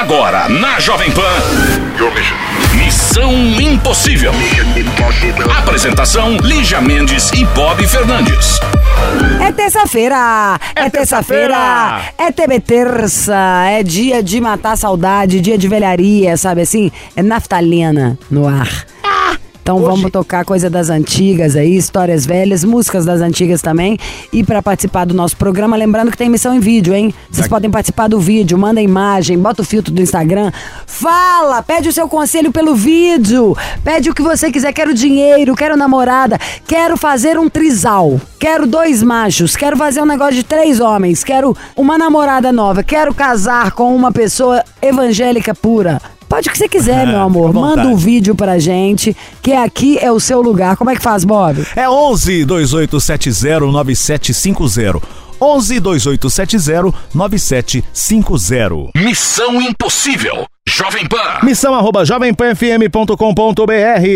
Agora, na Jovem Pan. Missão Impossível. Apresentação: Lígia Mendes e Bob Fernandes. É terça-feira! É, É terça-feira! terça-feira. É TV terça! É dia de matar a saudade, dia de velharia, sabe assim? É naftalina no ar. Então vamos tocar coisa das antigas aí, histórias velhas, músicas das antigas também. E para participar do nosso programa, lembrando que tem emissão em vídeo, hein? Vocês podem participar do vídeo, manda imagem, bota o filtro do Instagram, fala, pede o seu conselho pelo vídeo, pede o que você quiser, quero dinheiro, quero namorada, quero fazer um trisal, quero dois machos, quero fazer um negócio de três homens, quero uma namorada nova, quero casar com uma pessoa evangélica pura. Pode o que você quiser, meu amor. fica à Manda um vídeo pra gente, que aqui é o seu lugar. Como é que faz, Bob? É 11 2870 9750. 11 2870 9750. Missão Impossível. Jovem Pan. Missão arroba jovempanfm.com.br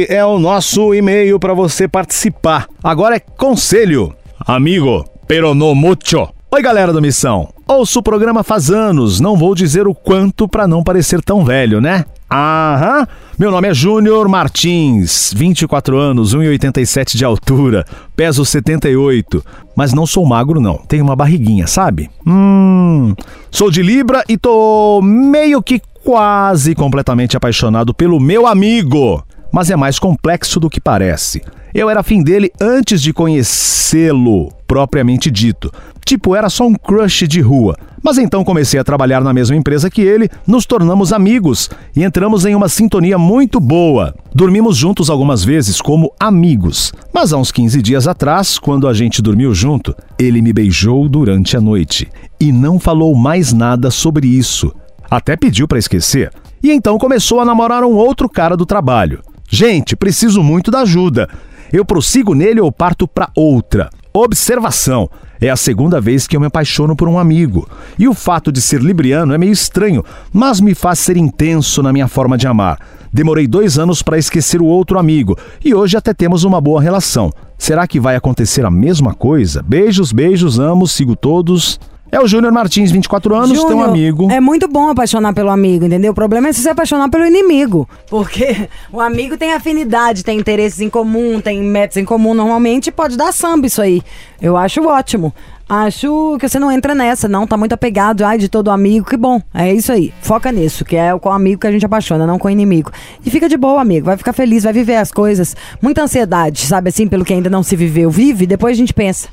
é o nosso e-mail para você participar. Agora é conselho. Amigo, pero no mucho. Oi, galera do Missão. Ouço o programa faz anos, não vou dizer o quanto para não parecer tão velho, né? Aham. Meu nome é Júnior Martins, 24 anos, 1,87 de altura, peso 78, mas não sou magro não, tenho uma barriguinha, sabe? Hum. Sou de Libra e tô meio que quase completamente apaixonado pelo meu amigo, mas é mais complexo do que parece. Eu era fim dele antes de conhecê-lo, propriamente dito. Tipo, era só um crush de rua. Mas então comecei a trabalhar na mesma empresa que ele, nos tornamos amigos e entramos em uma sintonia muito boa. Dormimos juntos algumas vezes como amigos. Mas há uns 15 dias atrás, quando a gente dormiu junto, ele me beijou durante a noite e não falou mais nada sobre isso. Até pediu pra esquecer. E então começou a namorar um outro cara do trabalho. Gente, preciso muito da ajuda. Eu prossigo nele ou parto pra outra. Observação: é a segunda vez que eu me apaixono por um amigo. E o fato de ser libriano é meio estranho, mas me faz ser intenso na minha forma de amar. Demorei dois anos para esquecer o outro amigo e hoje até temos uma boa relação. Será que vai acontecer a mesma coisa? Beijos, beijos, amo, sigo todos. É o Júnior Martins, 24 anos, tem um amigo. É muito bom apaixonar pelo amigo, entendeu? O problema é se você apaixonar pelo inimigo. Porque o amigo tem afinidade, tem interesses em comum, tem metas em comum. Normalmente pode dar samba isso aí. Eu acho ótimo. Acho que você não entra nessa, não. Tá muito apegado, ai, de todo amigo. Que bom. É isso aí. Foca nisso, que é com o amigo que a gente apaixona, não com o inimigo. E fica de boa, amigo. Vai ficar feliz, vai viver as coisas. Muita ansiedade, sabe assim, pelo que ainda não se viveu. Vive, depois a gente pensa.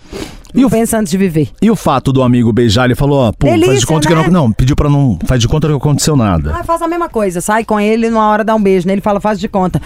E Não o- pensa antes de viver. E o fato do amigo beijar, ele falou, ó, pô, faz de Delícia, conta que né? não. Não, pediu pra não. Faz de conta que não aconteceu nada. Ah, faz a mesma coisa, sai com ele numa hora dá um beijo nele, fala, faz de conta.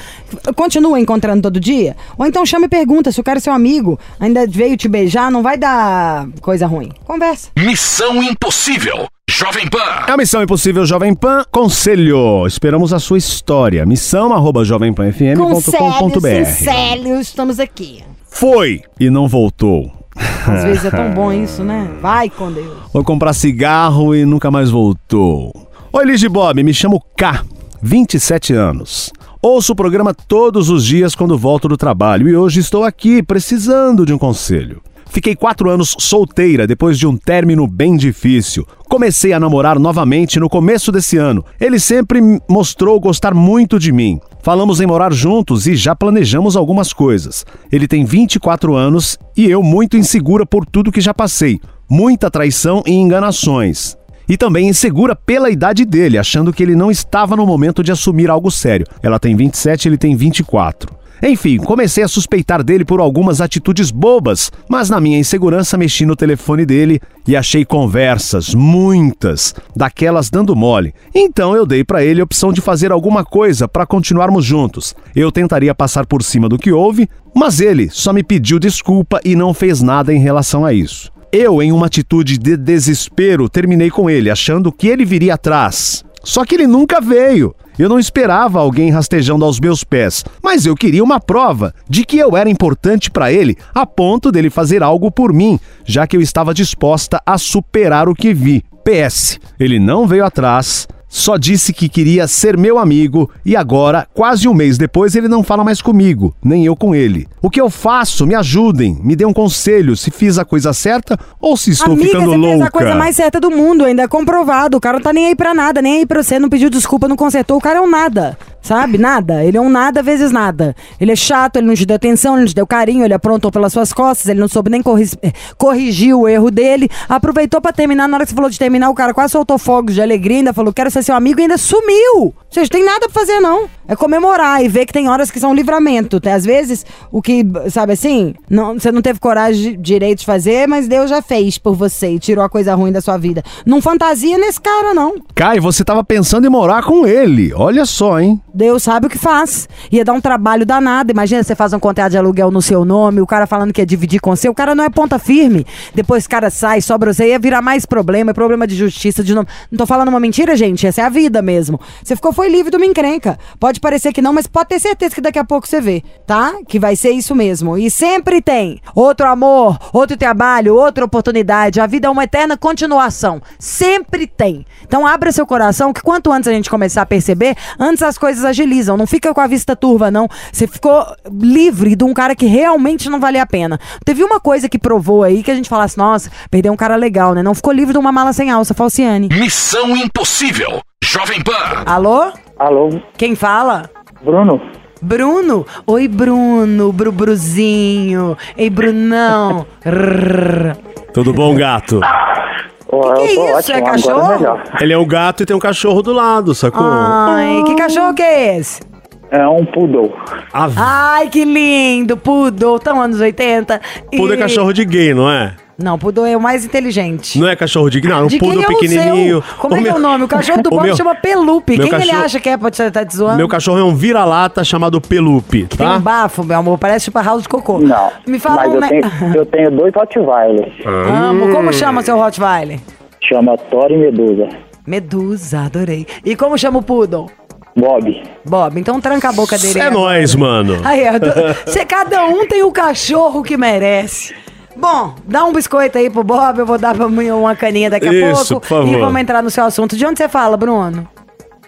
Continua encontrando todo dia? Ou então chama e pergunta, se o cara é seu amigo, ainda veio te beijar, não vai dar coisa ruim. Conversa. Missão Impossível. Jovem Pan. É a Missão Impossível Jovem Pan Conselho. Esperamos a sua história. Missão arroba jovempanfm.com.br Célio, estamos aqui. Foi e não voltou. Às vezes é tão bom isso, né? Vai com Deus. Foi comprar cigarro e nunca mais voltou. Oi, Liz Bob, me chamo K, 27 anos. Ouço o programa todos os dias quando volto do trabalho e hoje estou aqui precisando de um conselho. Fiquei quatro anos solteira depois de um término bem difícil. Comecei a namorar novamente no começo desse ano. Ele sempre mostrou gostar muito de mim. Falamos em morar juntos e já planejamos algumas coisas. Ele tem 24 anos e eu muito insegura por tudo que já passei. Muita traição e enganações. E também insegura pela idade dele, achando que ele não estava no momento de assumir algo sério. Ela tem 27 ele tem 24. Enfim, comecei a suspeitar dele por algumas atitudes bobas, mas na minha insegurança mexi no telefone dele e achei conversas, muitas, daquelas dando mole. Então eu dei pra ele a opção de fazer alguma coisa para continuarmos juntos. Eu tentaria passar por cima do que houve, mas ele só me pediu desculpa e não fez nada em relação a isso. Eu, em uma atitude de desespero, terminei com ele, achando que ele viria atrás. Só que ele nunca veio. Eu não esperava alguém rastejando aos meus pés, mas eu queria uma prova de que eu era importante para ele, a ponto dele fazer algo por mim, já que eu estava disposta a superar o que vi. PS, ele não veio atrás, só disse que queria ser meu amigo e agora, quase um mês depois, ele não fala mais comigo, nem eu com ele. O que eu faço? Me ajudem, me dê um conselho se fiz a coisa certa ou se estou Amiga, ficando você louca. fez a coisa mais certa do mundo, ainda é comprovado. O cara não tá nem aí pra nada, nem aí pra você, não pediu desculpa, não consertou. O cara é um nada, sabe? Nada. Ele é um nada vezes nada. Ele é chato, ele não te deu atenção, ele não te deu carinho, ele aprontou pelas suas costas, ele não soube nem corri eh, corrigir o erro dele. Aproveitou pra terminar, na hora que você falou de terminar, o cara quase soltou fogos de alegria, ainda falou, quero ser seu amigo e ainda sumiu. Seja, tem nada pra fazer, não. É comemorar e ver que tem horas que são livramento. Às vezes, o que, sabe assim, não, você não teve coragem direito de fazer, mas Deus já fez por você e tirou a coisa ruim da sua vida. Não fantasia nesse cara, não. Kai, você tava pensando em morar com ele. Olha só, hein? Deus sabe o que faz. Ia dar um trabalho danado. Imagina você faz um contrato de aluguel no seu nome, o cara falando que ia dividir com você. O cara não é ponta firme. Depois o cara sai, sobra você, ia virar mais problema, é problema de justiça, de nome. Não tô falando uma mentira, gente. Essa é a vida mesmo. Você ficou, foi livre de uma encrenca. Pode parecer que não, mas pode ter certeza que daqui a pouco você vê, tá? Que vai ser isso mesmo. E sempre tem outro amor, outro trabalho, outra oportunidade. A vida é uma eterna continuação. Sempre tem. Então abra seu coração, que quanto antes a gente começar a perceber, antes as coisas agilizam. Não fica com a vista turva, não. Você ficou livre de um cara que realmente não valia a pena. Teve uma coisa que provou aí que a gente falasse, nossa, perdeu um cara legal, né? Não ficou livre de uma mala sem alça, Falciane. Missão Impossível. Jovem Pan. Alô? Alô, Quem fala? Bruno? Bruno? Oi, Bruno, Brubruzinho. Ei, Brunão. Tudo bom, gato? Que que é isso? É ótimo, agora cachorro? Ele é um gato e tem um cachorro do lado, sacou? Ai, que cachorro que é esse? É um poodle. Ai, que lindo, Poodle, tão anos 80. E- Poodle é cachorro de gay, não é? Não, Poodle é o mais inteligente. Não é cachorro de não. É um De quem poodle é o pequenininho. seu? Como é que é o nome? O cachorro do o Bob meu- chama Pelupe. meu Quem ele cachorro- acha que é? Pode estar te zoando? Meu cachorro é um vira-lata chamado Pelupe, Tem um tá? bafo, meu amor, parece tipo a house de cocô. Não, Me fala mas um eu, tenho, eu tenho dois Rottweilers. Amo. Como chama seu Rottweiler? Chama Thor e Medusa. Medusa, adorei. E como chama o Poodle? Bob. Bob, então tranca a boca dele. É agora. nóis, mano. Aí, eu tô- cê, cada um tem o cachorro que merece. Bom, dá um biscoito aí pro Bob, eu vou dar pra mim uma caninha daqui a Isso, pouco. por favor. E vamos entrar no seu assunto. De onde você fala, Bruno?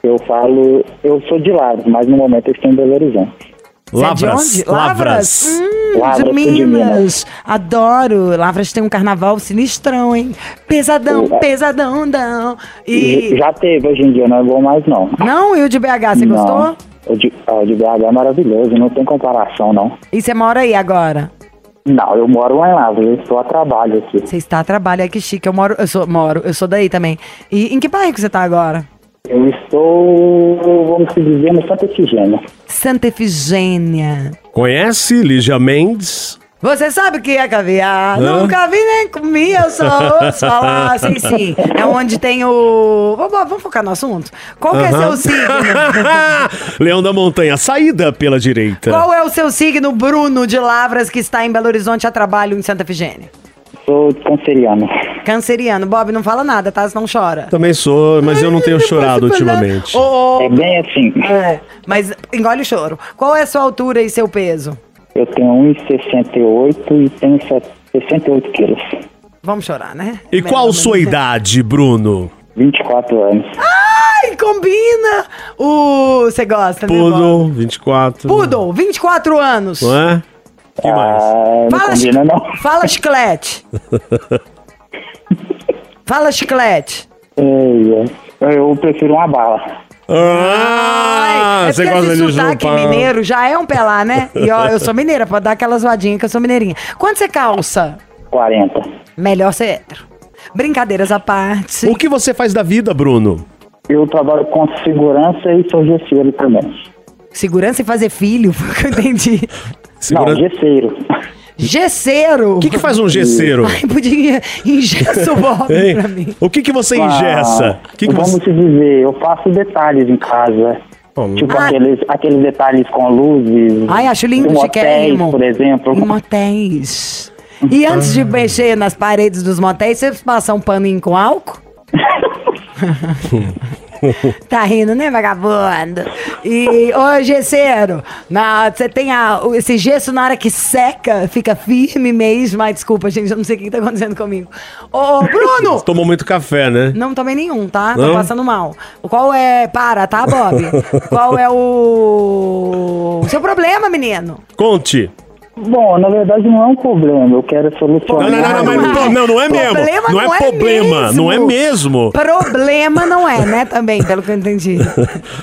Eu falo, eu sou de lá, mas no momento eu estou em Belo Horizonte. Você é de Lavras. onde? Lavras. Hum, Lavras, de sou de Minas. Minas. Adoro. Lavras tem um carnaval sinistrão, hein? Pesadão, É. pesadão, não. E... Já teve, hoje em dia não é bom mais não. Não? E o de BH, você não. gostou? O de, ah, o de BH é maravilhoso, não tem comparação não. E você mora aí agora? Não, eu moro lá em Lavras, eu estou a trabalho aqui. Você está a trabalho, ai que chique. Eu moro, eu sou, moro, eu sou daí também. E em que bairro que você tá agora? Eu estou, vamos dizer, no Santa Efigênia. Santa Efigênia. Conhece Lígia Mendes? Você sabe o que é caviar? Hã? Nunca vi nem comi, eu só ouço falar. Sim, sim. É onde tem o. Vamos, vamos focar no assunto? Qual que é Aham. seu signo? Leão da Montanha, saída pela direita. Qual é o seu signo, Bruno de Lavras, que está em Belo Horizonte a trabalho em Santa Efigênia? Sou canceriano. Canceriano. Bob, não fala nada, tá? Senão chora. Também sou, mas eu não tenho chorado ultimamente. Ô, ô, É bem assim. é, mas engole o choro. Qual é a sua altura e seu peso? Eu tenho 1,68 e tenho se- 68 quilos. Vamos chorar, né? E qual sua né? idade, Bruno? 24 anos. Ai, combina! O. Você gosta, né? Bob? Poodle, 24. Poodle, 24 anos. Não é? que mais? Ah, não Fala, combina não. Fala chiclete. Fala chiclete. É. Eu prefiro uma bala. Ah, Ai, é você gosta de sotaque mineiro já é um pelá, né? E ó, eu sou mineira, pode dar aquela zoadinha que eu sou mineirinha. Quanto você calça? 40. Melhor ser hétero. Brincadeiras à parte. O que você faz da vida, Bruno? Eu trabalho com segurança e sou gesseiro também. Segurança e fazer filho, eu entendi. Segura- Não, gesseiro. Gesseiro. O que, que faz um gesseiro? Ai, podia ingessa o Bob pra mim. O que, que você ingessa? Ah, que que vamos você... te dizer, eu faço detalhes em casa. Tipo Ah. aqueles, aqueles detalhes com luzes. Ai, acho lindo, motéis, por exemplo. Em motéis. E antes de mexer nas paredes dos motéis, você passa um paninho com álcool? Tá rindo, né, vagabundo? E, ô, gesseiro, você tem a- esse gesso na hora que seca, fica firme mesmo. Ai, desculpa, gente, eu não sei o que tá acontecendo comigo. Ô, Bruno! Tomou muito café, né? Não tomei nenhum, tá? Tô Não? passando mal. Qual é. Para, tá, Bob? Qual é o. o seu problema, menino? Conte. Bom, na verdade não é um problema, eu quero Não, solucionar. não, não, não, mas não, não, não é mesmo. Problema Não é problema, não é mesmo. Problema não é, né? Também, pelo que eu entendi.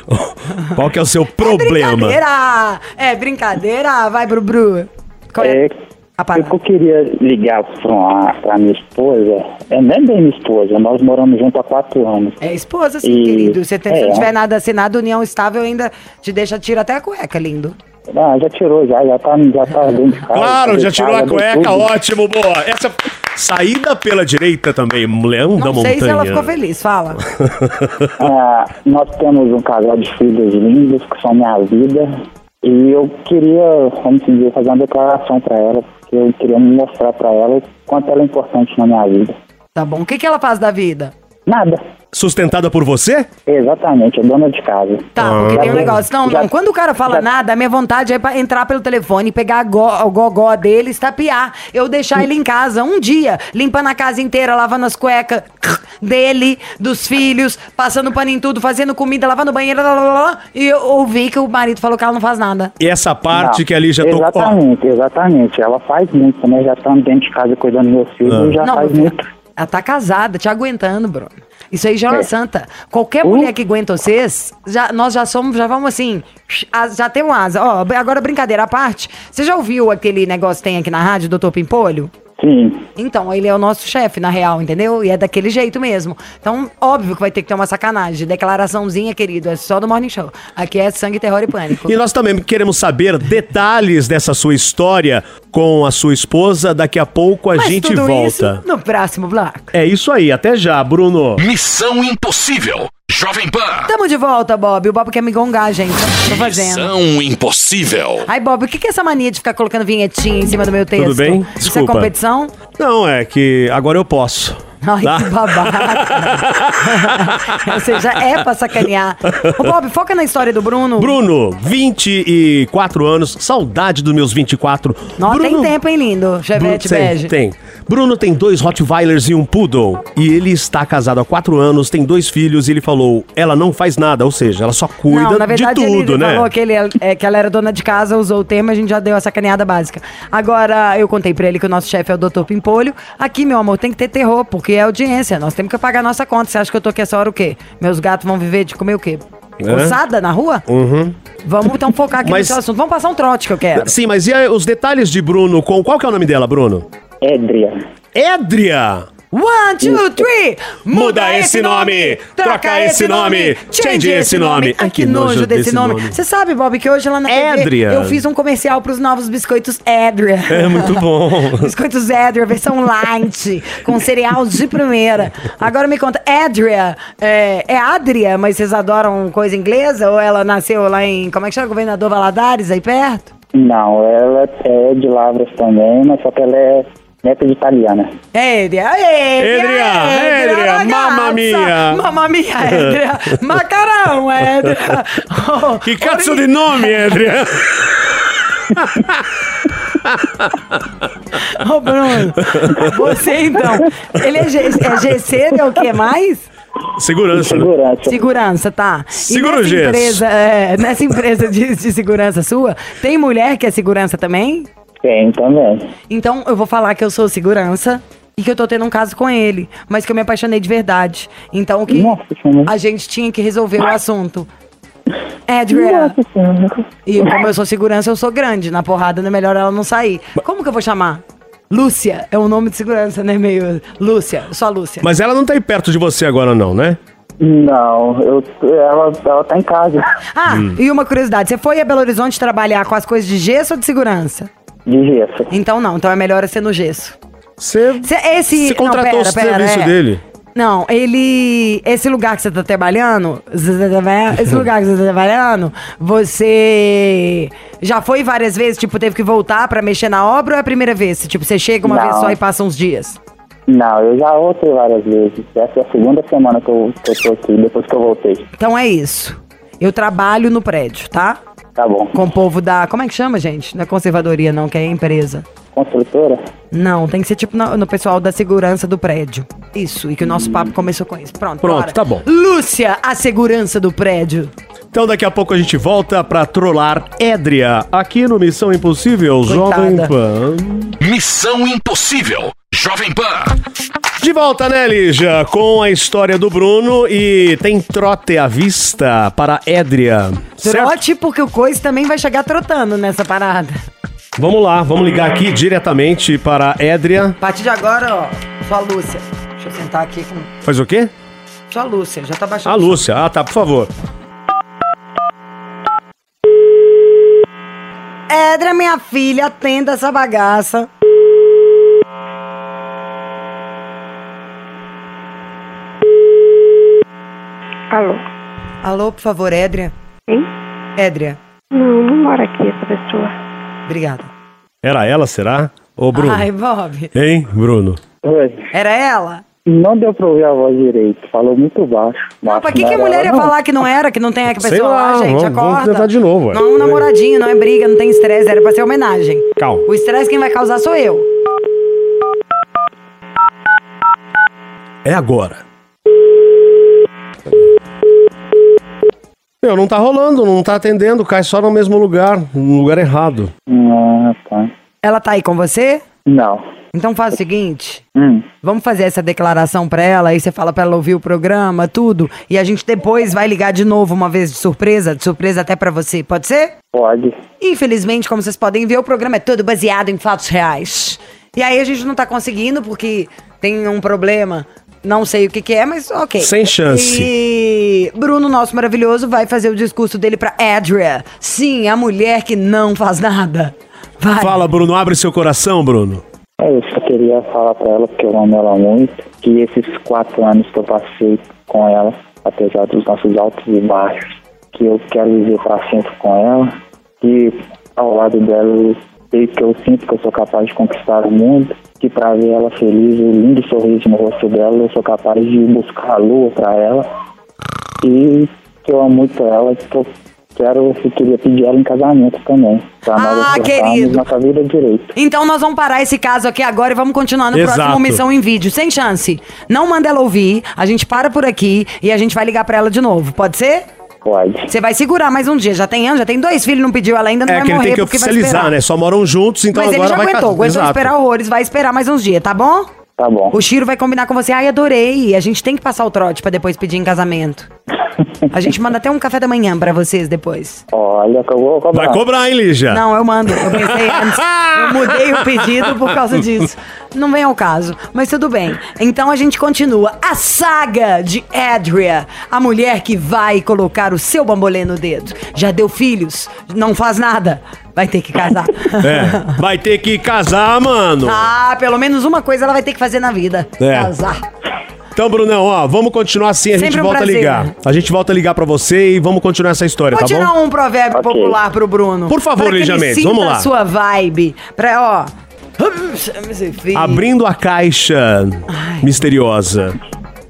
Qual que é o seu É problema? brincadeira! É brincadeira? Vai, Bru Bru. Qual É, A o parada? que eu queria ligar pra, pra minha esposa, é nem bem minha esposa, nós moramos juntos há quatro anos. É esposa, sim, E- querido. Você tem, se é. não tiver nada assinado, união estável ainda te deixa, tira até a cueca, lindo. Ah, já tirou, já, já tá, já tá dentro de casa. Claro, já tirou a casa, cueca, ótimo, boa. Essa saída pela direita também, Leão da Não Montanha. sei se ela ficou feliz, fala. Ah, nós temos um casal de filhos lindos que são minha vida. E eu queria, vamos dizer, fazer uma declaração pra ela, porque eu queria mostrar pra ela o quanto ela é importante na minha vida. Tá bom. O que, que ela faz da vida? Nada. Sustentada por você? Exatamente, é dona de casa. Tá, Ah. porque tem um Já- negócio. Não, já- não. Quando o cara fala já- nada, a minha vontade é pra entrar pelo telefone, pegar a go- o gogó dele, estapear. Eu deixar ele em casa um dia, limpando a casa inteira, lavando as cuecas dele, dos filhos, passando pano em tudo, fazendo comida, lavando o banheiro, lá, lá, lá, lá, e eu ouvi que o marido falou que ela não faz nada. E essa parte Não, que ali já tocou. Exatamente, exatamente. Ela faz muito, né? Já estamos dentro de casa cuidando dos meus filhos, já Ah. não, faz muito. Ela tá casada, te aguentando, Bruno. Isso aí já é uma É. santa. Qualquer Uh. mulher que aguenta vocês, já, nós já somos, já vamos assim, as- já temos asa. Ó, agora brincadeira à parte, você já ouviu aquele negócio que tem aqui na rádio, doutor Pimpolho? Sim. Então, ele é o nosso chefe, na real, entendeu? E é daquele jeito mesmo. Então, óbvio que vai ter que ter uma sacanagem. Declaraçãozinha, querido, é só do Morning Show. Aqui é sangue, terror e pânico. E nós também queremos saber detalhes dessa sua história com a sua esposa. Daqui a pouco a Mas gente tudo volta. isso no próximo bloco. É isso aí, até já, Bruno. Missão Impossível. Jovem Pan. Tamo de volta, Bob. O Bob quer me gongar, gente. Tô fazendo. Missão Impossível. Ai, Bob, o que que é essa mania de ficar colocando vinhetinha em cima do meu texto? Tudo bem? Isso é Desculpa. competição? Não, é que agora eu posso. Ai, Tá? que babaca. Ou seja, é pra sacanear. Ô, Bob, foca na história do Bruno. Bruno, 24 anos, saudade dos meus 24. Não, tem Bruno- tempo, hein, lindo? Chevette Bruno- bege. Tem, tem. Bruno tem dois Rottweilers e um Poodle. E ele está casado há quatro anos, tem dois filhos e ele falou: ela não faz nada, ou seja, ela só cuida não, na verdade, de tudo, ele né? falou que, ele, é, que ela era dona de casa, usou o termo, a gente já deu a sacaneada básica. Agora, eu contei pra ele que o nosso chefe é o Dr. Pimpolho. Aqui, meu amor, tem que ter terror, porque é audiência. Nós temos que pagar a nossa conta. Você acha que eu tô aqui essa hora o quê? Meus gatos vão viver de comer o quê? Coçada na rua? Uhum. Vamos então focar aqui Mas- nesse assunto. Vamos passar um trote que eu quero. Sim, mas e aí, os detalhes de Bruno com. Qual que é o nome dela, Bruno? Édria. Édria! One, two, three! Muda esse nome, troca esse nome, change esse nome. Ai, que nojo desse nome. Você sabe, Bob, que hoje lá na TV Adria. eu fiz um comercial pros novos biscoitos Adria. É muito bom. Biscoitos Adria, versão light, com cereal de primeira. Agora me conta, Adria, é, é Adria, mas vocês adoram coisa inglesa? Ou ela nasceu lá em, como é que chama, Governador Valadares, aí perto? Não, ela é de Lavras também, mas só que ela é neta de italiana. Adria, Adria, ragazza. mamma mia. Mamma mia, Adria. Macarão, Adria. Oh, Que cazzo de nome, Édria? Ô, Bruno, você então, ele é, G, é GC, é o que mais? Segurança. né? Segurança. Segurança, tá. Segura e o nessa empresa, é, nessa empresa de, de segurança sua, tem mulher que é segurança também? Tem também. Então eu vou falar que eu sou segurança e que eu tô tendo um caso com ele, mas que eu me apaixonei de verdade. Então o que Nossa a gente tinha que resolver o assunto. Adria. Nossa Senhora. E como eu sou segurança, eu sou grande. Na porrada não é melhor ela não sair. Como que eu vou chamar? Lúcia. É um nome de segurança, né? Meio. Lúcia. Só Lúcia. Mas ela não tá aí perto de você agora, não, né? Não, eu, ela, ela tá em casa. Ah, e uma curiosidade. Você foi a Belo Horizonte trabalhar com as coisas de gesso ou de segurança? De gesso. Então não. Então é melhor ser no gesso. Você Cê- esse. Você contratou não, o pera, pera, serviço é. dele. Não, ele. Esse lugar que você tá trabalhando. você tá trabalhando- Esse lugar que você tá trabalhando, você já foi várias vezes, tipo, teve que voltar pra mexer na obra ou é a primeira vez? Tipo, você chega uma Não. vez só e passa uns dias? Não, eu já voltei várias vezes. Essa é a segunda semana que eu, que eu tô aqui, depois que eu voltei. Então é isso. Eu trabalho no prédio, tá? Tá bom. Com o povo da. Como é que chama, gente? Não é conservadoria, não, que é empresa. Construtora? Não, tem que ser tipo no, no pessoal da segurança do prédio. Isso, e que o nosso papo começou com isso. Pronto, Pronto, bora. tá bom. Lúcia, a segurança do prédio. Então daqui a pouco a gente volta pra trollar Édria aqui no Missão Impossível Jovem Coitada. Pan. Missão Impossível. Jovem Pan. De volta, né, Lígia? Com a história do Bruno e tem trote à vista para Édria. Certo? Trote, porque o Coisa também vai chegar trotando nessa parada. Vamos lá, vamos ligar aqui diretamente para Édria. A partir de agora, ó, só a Lúcia. Deixa eu sentar aqui com. Faz o quê? Só a Lúcia, já tá baixando. A Lúcia. Ah, tá, por favor. Edra, minha filha, atenda essa bagaça. Alô? Alô, por favor, Édria. Hein? Édria, Não, não mora aqui essa pessoa. obrigada. Era ela, será? Ô, Bruno. Ai, Bob. Hein, Bruno? Oi. Era ela? Não deu pra ouvir a voz direito, falou muito baixo. Não, Mas pra que, que a mulher ia não. falar que não era, que não tem a Sei pessoa lá, lá, gente? vamos- acorda. vamos tentar de novo, ué. Não é um namoradinho, não é briga, não tem estresse, era pra ser homenagem. Calma. O estresse quem vai causar sou eu. É agora. Meu, não tá rolando, não tá atendendo, cai só no mesmo lugar, no lugar errado. Ah, tá. Ela tá aí com você? Não. Então faz o seguinte, Hum. vamos fazer essa declaração pra ela, aí você fala pra ela ouvir o programa, tudo, e a gente depois vai ligar de novo uma vez de surpresa, de surpresa até pra você, pode ser? Pode. Infelizmente, como vocês podem ver, o programa é todo baseado em fatos reais. E aí a gente não tá conseguindo porque tem um problema, não sei o que que é, mas ok. Sem chance. E Bruno, nosso maravilhoso, vai fazer o discurso dele pra Adria. Sim, a mulher que não faz nada. Vai. Fala, Bruno, abre seu coração, Bruno. É, Eu só queria falar pra ela, porque eu amo ela muito, que esses quatro anos que eu passei com ela, apesar dos nossos altos e baixos, que eu quero viver pra sempre com ela, que ao lado dela sei que eu sinto que eu sou capaz de conquistar o mundo, que pra ver ela feliz, o lindo sorriso no rosto dela, eu sou capaz de buscar a lua pra ela, e que eu amo muito ela, que eu quero, eu queria pedir ela em casamento também, pra Ah, querido. nossa vida direito. Então nós vamos parar esse caso aqui agora e vamos continuar no Exato. próximo Missão em Vídeo. Sem chance. Não manda ela ouvir, a gente para por aqui e a gente vai ligar pra ela de novo. Pode ser? Pode. Você vai segurar mais um dia. Já tem anos, já tem dois filhos, não pediu ela ainda, não É vai que ele morrer tem que oficializar, né? Só moram juntos, então Mas ele agora já vai aguentou, aguentou Exato. esperar horrores, vai esperar mais uns dias, tá bom? Tá bom. O Chiro vai combinar com você. Ai, adorei. A gente tem que passar o trote pra depois pedir em casamento. A gente manda até um café da manhã pra vocês depois. Olha que eu vou cobrar. Vai cobrar, hein, Lígia? Não, eu mando. Eu pensei antes. Eu mudei o pedido por causa disso. Não vem ao caso, mas tudo bem. Então a gente continua. A saga de Adria, a mulher que vai colocar o seu bambolê no dedo. Já deu filhos, não faz nada. Vai ter que casar. É, vai ter que casar, mano. Ah, pelo menos uma coisa ela vai ter que fazer na vida. É. Casar. Então, Brunão, ó, vamos continuar assim, a gente Sempre um volta a ligar. A gente volta a ligar pra você e vamos continuar essa história, Vou tá tirar bom? um provérbio Ok. popular pro Bruno. Por favor, pra que Lígia ele Mendes, sinta vamos lá. a sua vibe. Pra, ó... Abrindo a caixa misteriosa.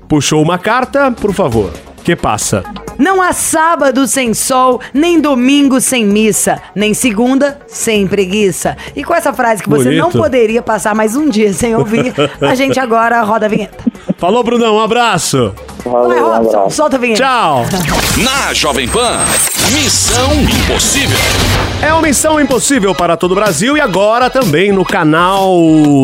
Puxou uma carta, por favor. Que passa? Não há sábado sem sol, nem domingo sem missa, nem segunda sem preguiça. E com essa frase que você não poderia passar mais um dia sem ouvir, a gente agora roda a vinheta. Falou, Brunão, um abraço. Vai, Valeu, um Robson, abraço. solta a vinheta. Tchau. Na Jovem Pan. Missão Impossível. É uma missão impossível para todo o Brasil e agora também no canal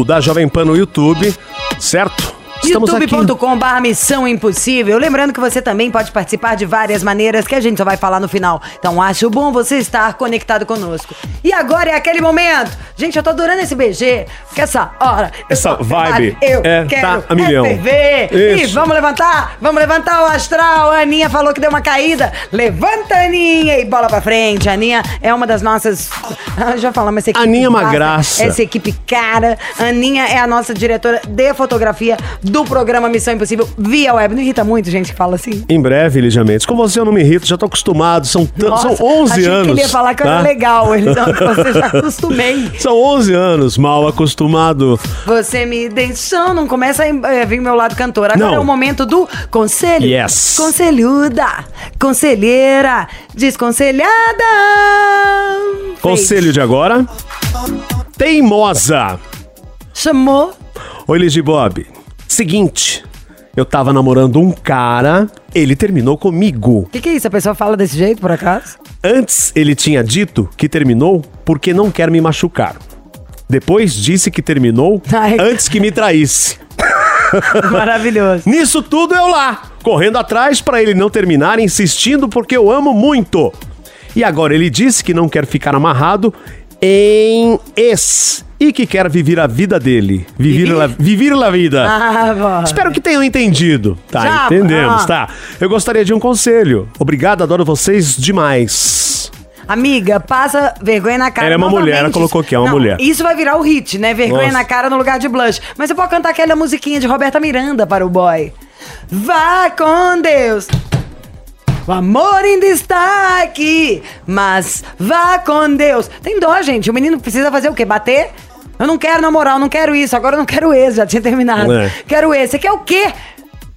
da Jovem Pan no YouTube, certo? Estamos aqui. youtube.com.br Missão Impossível. Lembrando que você também pode participar de várias maneiras que a gente só vai falar no final. Então acho bom você estar conectado conosco. E agora é aquele momento. Gente, eu tô adorando esse BG, porque essa hora... Essa vibe Eu é, quero tá a milhão. ferver. E vamos levantar? Vamos levantar o astral. A Aninha falou que deu uma caída. Levanta, Aninha, e bola pra frente. A Aninha é uma das nossas... Ah, Já falamos essa equipe. Aninha é uma graça. Essa equipe cara. Aninha é a nossa diretora de fotografia do do programa Missão Impossível via web. Não irrita muito gente que fala assim? Em breve, Lígia Mendes. Com você eu não me irrito, já tô acostumado. São, Nossa, são 11 achei anos. que ele ia falar que eu tá? era legal. Ele não, você já acostumei. São 11 anos, mal acostumado. Você me deixou, não começa a eh, vir meu lado cantor. Agora Não. é o momento do conselho. Yes. Conselhuda, conselheira, desconselhada. Conselho de agora. Teimosa. Chamou. Oi, Ligi Bob. Seguinte, eu tava namorando um cara, ele terminou comigo. O que, que é isso? A pessoa fala desse jeito, por acaso? Antes ele tinha dito que terminou porque não quer me machucar. Depois disse que terminou Ai. antes que me traísse. Maravilhoso. Nisso tudo eu lá, correndo atrás pra ele não terminar, insistindo porque eu amo muito. E agora ele disse que não quer ficar amarrado em ex e que quer viver a vida dele. Viver, Viver? la, viver la vida. Ah. Espero que tenham entendido. Tá, Já, entendemos, ah. tá. Eu gostaria de um conselho. Obrigado, adoro vocês demais. Amiga, passa vergonha na cara. Ela é uma novamente. mulher, ela colocou que é uma Não, mulher. Isso vai virar o hit, né? Vergonha Nossa. na cara no lugar de blush. Mas você pode cantar aquela musiquinha de Roberta Miranda para o boy. Vá com Deus. O amor ainda está aqui, mas vá com Deus. Tem dó, gente. O menino precisa fazer o quê? Bater? Eu não quero namorar, eu não quero isso. Agora eu não quero ex, já tinha terminado. É. Quero ex. Você quer o quê?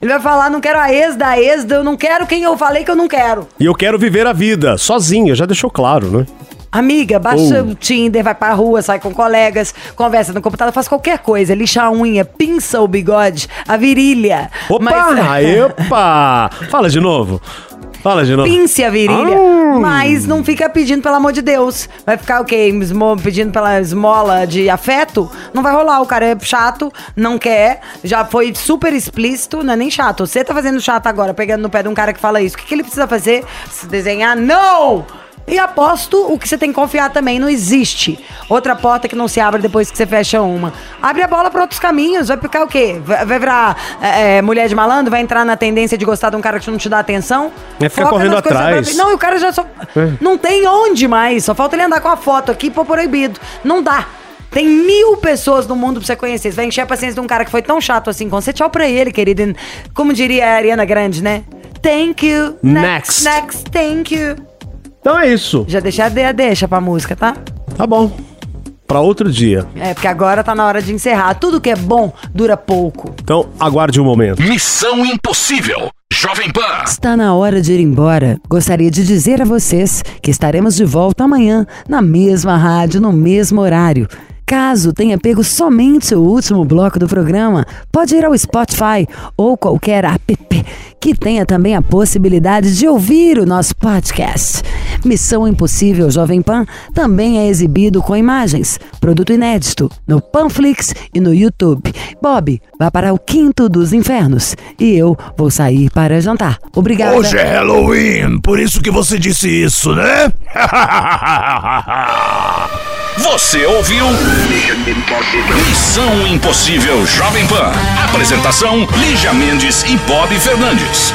Ele vai falar, não quero a ex da ex, eu não quero quem eu falei que eu não quero. E eu quero viver a vida sozinho, já deixou claro, né? Amiga, baixa Oh. o Tinder, vai pra rua, sai com colegas, conversa no computador, faz qualquer coisa, lixa a unha, pinça o bigode, a virilha. Opa! Mas- opa! Fala de novo. Fala de novo. Pince a virilha. Ah. Mas não fica pedindo, pelo amor de Deus. Vai ficar o quê? Esmo- pedindo pela esmola de afeto? Não vai rolar. O cara é chato, não quer. Já foi super explícito, não é nem chato. Você tá fazendo chato agora, pegando no pé de um cara que fala isso. O que, que ele precisa fazer? Se desenhar? Não! E aposto o que você tem que confiar também não existe. Outra porta que não se abre depois que você fecha uma. Abre a bola pra outros caminhos. Vai ficar o quê? Vai, vai virar é, é, mulher de malandro? Vai entrar na tendência de gostar de um cara que não te dá atenção? Vai ficar Foca correndo atrás. pra- Não, e o cara já só. Não tem onde mais. Só falta ele andar com a foto aqui por proibido. Não dá. Tem mil pessoas no mundo pra você conhecer. Você vai encher a paciência de um cara que foi tão chato assim com você. Tchau pra ele, querido. E Como diria a Ariana Grande, né? Thank you. Next. Next, next thank you. Então é isso. Já deixei a de- a deixa pra música, tá? Tá bom. Pra outro dia. É, porque agora tá na hora de encerrar. Tudo que é bom dura pouco. Então aguarde um momento. Missão Impossível. Jovem Pan. Está na hora de ir embora. Gostaria de dizer a vocês que estaremos de volta amanhã, na mesma rádio, no mesmo horário. Caso tenha pego somente o último bloco do programa, pode ir ao Spotify ou qualquer app que tenha também a possibilidade de ouvir o nosso podcast. Missão Impossível Jovem Pan também é exibido com imagens, produto inédito, no Panflix e no YouTube. Bob vai para o quinto dos infernos e eu vou sair para jantar. Obrigada. Hoje é Halloween, por isso que você disse isso, né? Você ouviu? Missão Impossível Jovem Pan. Apresentação: Lígia Mendes e Bob Fernandes.